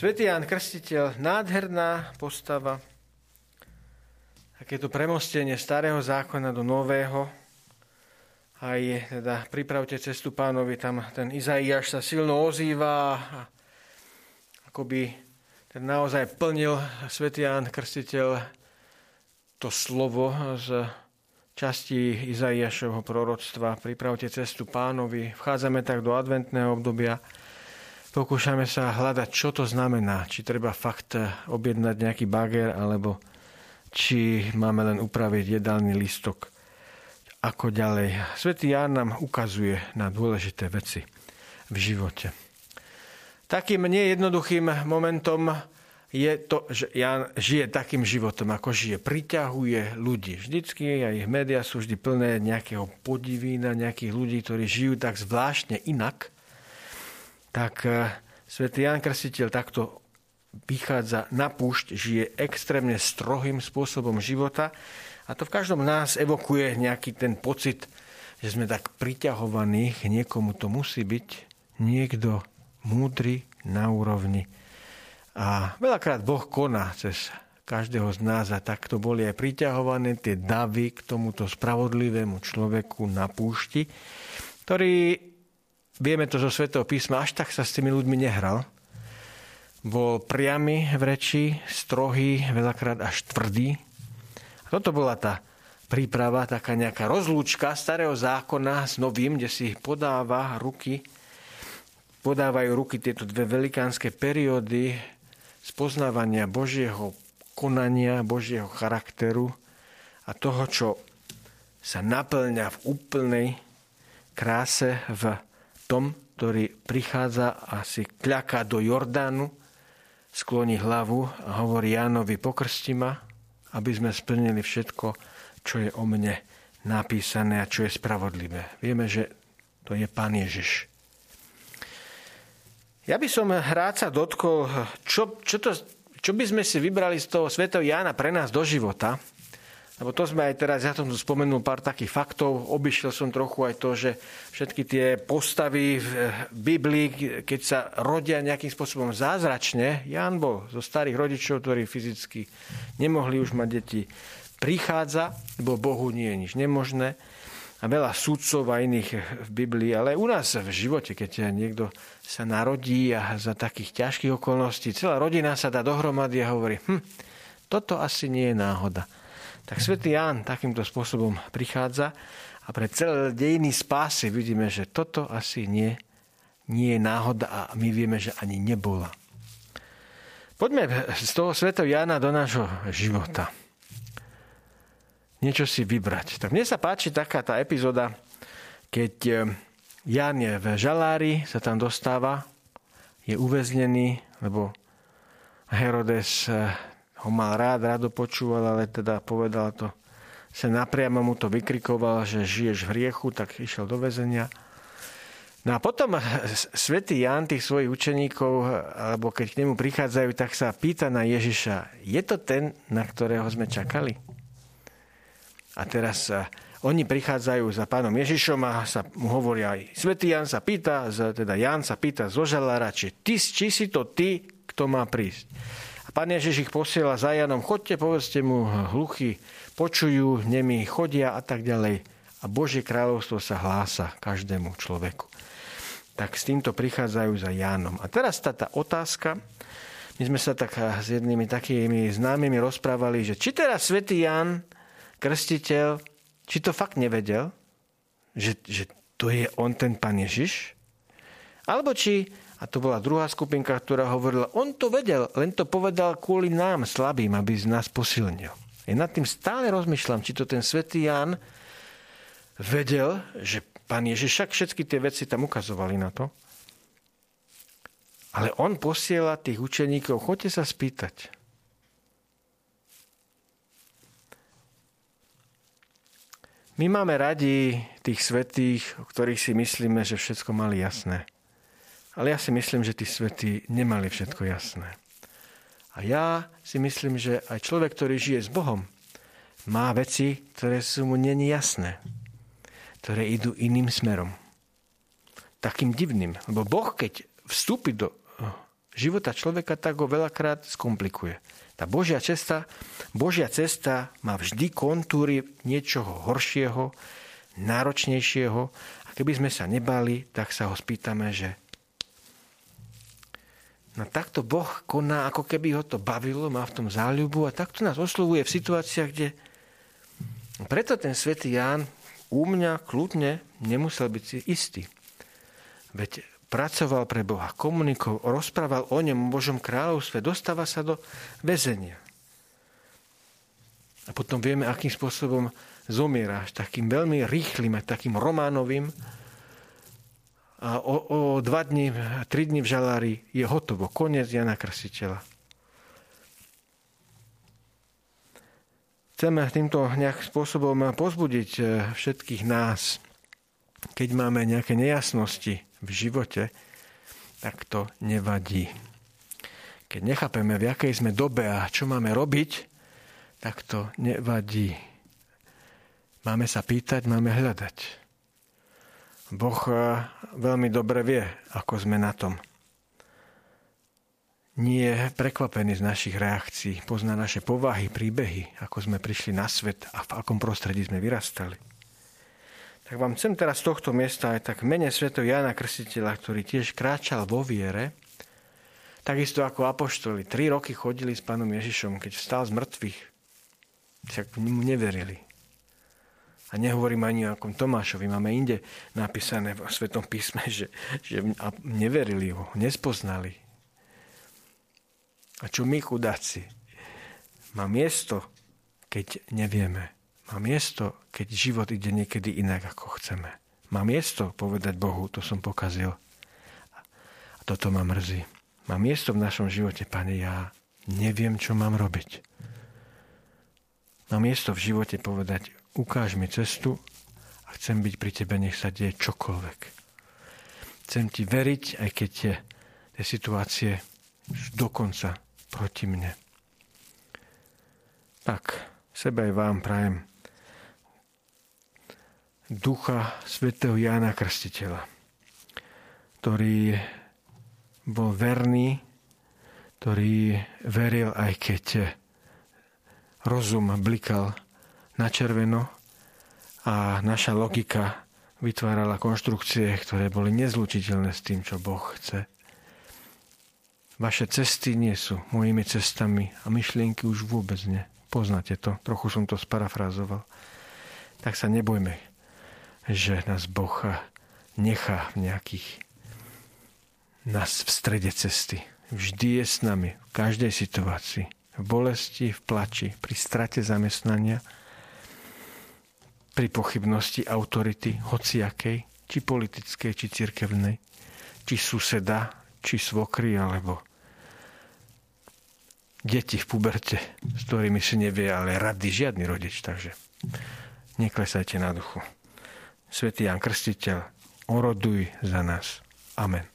Svetý Ján Krstiteľ, nádherná postava, takéto premostenie starého zákona do nového. Aj teda pripravte cestu pánovi, tam ten Izaiáš sa silno ozýva a akoby ten naozaj plnil Svetý Ján Krstiteľ to slovo z časti Izaiášovho proroctva. Pripravte cestu pánovi. Vchádzame tak do adventného obdobia. Pokúšame sa hľadať, čo to znamená. Či treba fakt objednať nejaký bager, alebo či máme len upraviť jedálny listok. Ako ďalej. Svetý Ján nám ukazuje na dôležité veci v živote. Takým nejednoduchým momentom je to, že Jan žije takým životom, ako žije. Priťahuje ľudí. Vždycky aj médiá sú vždy plné nejakého podivína, nejakých ľudí, ktorí žijú tak zvláštne inak tak e, svätý Jan Krstiteľ takto vychádza na púšť, žije extrémne strohým spôsobom života a to v každom nás evokuje nejaký ten pocit, že sme tak priťahovaní, niekomu to musí byť niekto múdry na úrovni. A veľakrát Boh koná cez každého z nás a takto boli aj priťahované tie davy k tomuto spravodlivému človeku na púšti, ktorý Vieme to zo Svetého písma, až tak sa s tými ľuďmi nehral. Bol priamy v reči, strohý, veľakrát až tvrdý. A toto bola tá príprava, taká nejaká rozlúčka starého zákona s novým, kde si podáva ruky, podávajú ruky tieto dve velikánske periódy spoznávania Božieho konania, Božieho charakteru a toho, čo sa naplňa v úplnej kráse v tom, ktorý prichádza a si kľaká do Jordánu, skloní hlavu a hovorí Jánovi, pokrsti ma, aby sme splnili všetko, čo je o mne napísané a čo je spravodlivé. Vieme, že to je Pán Ježiš. Ja by som rád sa dotkol, čo, čo, to, čo by sme si vybrali z toho svetov Jána pre nás do života – lebo to sme aj teraz, ja som spomenul pár takých faktov, obišiel som trochu aj to, že všetky tie postavy v Biblii, keď sa rodia nejakým spôsobom zázračne, Jan bol zo starých rodičov, ktorí fyzicky nemohli už mať deti, prichádza, lebo Bohu nie je nič nemožné a veľa súdcov a iných v Biblii, ale u nás v živote, keď niekto sa narodí a za takých ťažkých okolností celá rodina sa dá dohromady a hovorí, hm, toto asi nie je náhoda. Tak svätý Ján takýmto spôsobom prichádza a pre celé dejiny spásy vidíme, že toto asi nie, nie je náhoda a my vieme, že ani nebola. Poďme z toho svätého Jána do nášho života. Niečo si vybrať. Tak mne sa páči taká tá epizóda, keď eh, Ján je v žalári, sa tam dostáva, je uväznený, lebo Herodes eh, ho mal rád, rádo počúval, ale teda povedal to, sa napriamo mu to vykrikoval, že žiješ v hriechu, tak išiel do väzenia. No a potom svätý Ján tých svojich učeníkov, alebo keď k nemu prichádzajú, tak sa pýta na Ježiša, je to ten, na ktorého sme čakali? A teraz oni prichádzajú za pánom Ježišom a sa mu hovoria aj Svetý Ján sa pýta, teda Ján sa pýta zo žalára, či, ty, či si to ty, kto má prísť. Pán Ježiš ich posiela za Janom, chodte, povedzte mu, hluchy počujú, nemi chodia a tak ďalej. A Božie kráľovstvo sa hlása každému človeku. Tak s týmto prichádzajú za Jánom. A teraz tá, tá otázka, my sme sa tak s jednými takými známymi rozprávali, že či teraz svätý Ján, krstiteľ, či to fakt nevedel, že, že to je on ten pán Ježiš, alebo či a to bola druhá skupinka, ktorá hovorila, on to vedel, len to povedal kvôli nám, slabým, aby z nás posilnil. Ja nad tým stále rozmýšľam, či to ten svätý Ján vedel, že pán Ježiš však všetky tie veci tam ukazovali na to. Ale on posiela tých učeníkov, choďte sa spýtať. My máme radi tých svetých, o ktorých si myslíme, že všetko mali jasné. Ale ja si myslím, že tí svety nemali všetko jasné. A ja si myslím, že aj človek, ktorý žije s Bohom, má veci, ktoré sú mu není jasné. Ktoré idú iným smerom. Takým divným. Lebo Boh, keď vstúpi do života človeka, tak ho veľakrát skomplikuje. Tá Božia cesta, Božia cesta má vždy kontúry niečoho horšieho, náročnejšieho a keby sme sa nebali, tak sa ho spýtame, že No takto Boh koná, ako keby ho to bavilo, má v tom záľubu a takto nás oslovuje v situáciách, kde... Preto ten svätý Ján u mňa kľudne nemusel byť istý. Veď pracoval pre Boha, komunikoval, rozprával o ňom, o Božom kráľovstve, dostáva sa do väzenia. A potom vieme, akým spôsobom zomiera, takým veľmi rýchlým a takým románovým, a o, o dva dní, tri dní v žalári je hotovo. Koniec Jana Krstiteľa. Chceme týmto nejakým spôsobom pozbudiť e, všetkých nás, keď máme nejaké nejasnosti v živote, tak to nevadí. Keď nechápeme, v akej sme dobe a čo máme robiť, tak to nevadí. Máme sa pýtať, máme hľadať. Boh eh, veľmi dobre vie, ako sme na tom. Nie je prekvapený z našich reakcií, pozná naše povahy, príbehy, ako sme prišli na svet a v akom prostredí sme vyrastali. Tak vám chcem teraz z tohto miesta aj tak mene svetov Jana Krstiteľa, ktorý tiež kráčal vo viere, takisto ako apoštoli. Tri roky chodili s pánom Ježišom, keď vstal z mŕtvych, však mu neverili. A nehovorím ani o akom Tomášovi. Máme inde napísané v Svetom písme, že, že neverili ho, nespoznali. A čo my, chudáci? Má miesto, keď nevieme. Má miesto, keď život ide niekedy inak, ako chceme. Má miesto povedať Bohu, to som pokazil. A toto ma mrzí. Má miesto v našom živote, pane, ja neviem, čo mám robiť. Má miesto v živote povedať, ukáž mi cestu a chcem byť pri tebe, nech sa deje čokoľvek. Chcem ti veriť, aj keď tie, tie situácie dokonca proti mne. Tak, sebe aj vám prajem ducha svätého Jána Krstiteľa, ktorý bol verný, ktorý veril, aj keď rozum blikal na červeno a naša logika vytvárala konštrukcie, ktoré boli nezlučiteľné s tým, čo Boh chce. Vaše cesty nie sú mojimi cestami a myšlienky už vôbec nie. Poznáte to, trochu som to sparafrázoval. Tak sa nebojme, že nás Boh nechá v nejakých nás v strede cesty. Vždy je s nami, v každej situácii. V bolesti, v plači, pri strate zamestnania – pri pochybnosti autority hociakej, či politickej, či cirkevnej, či suseda, či svokry, alebo deti v puberte, s ktorými si nevie ale rady žiadny rodič. Takže neklesajte na duchu. Svetý Jan Krstiteľ, oroduj za nás. Amen.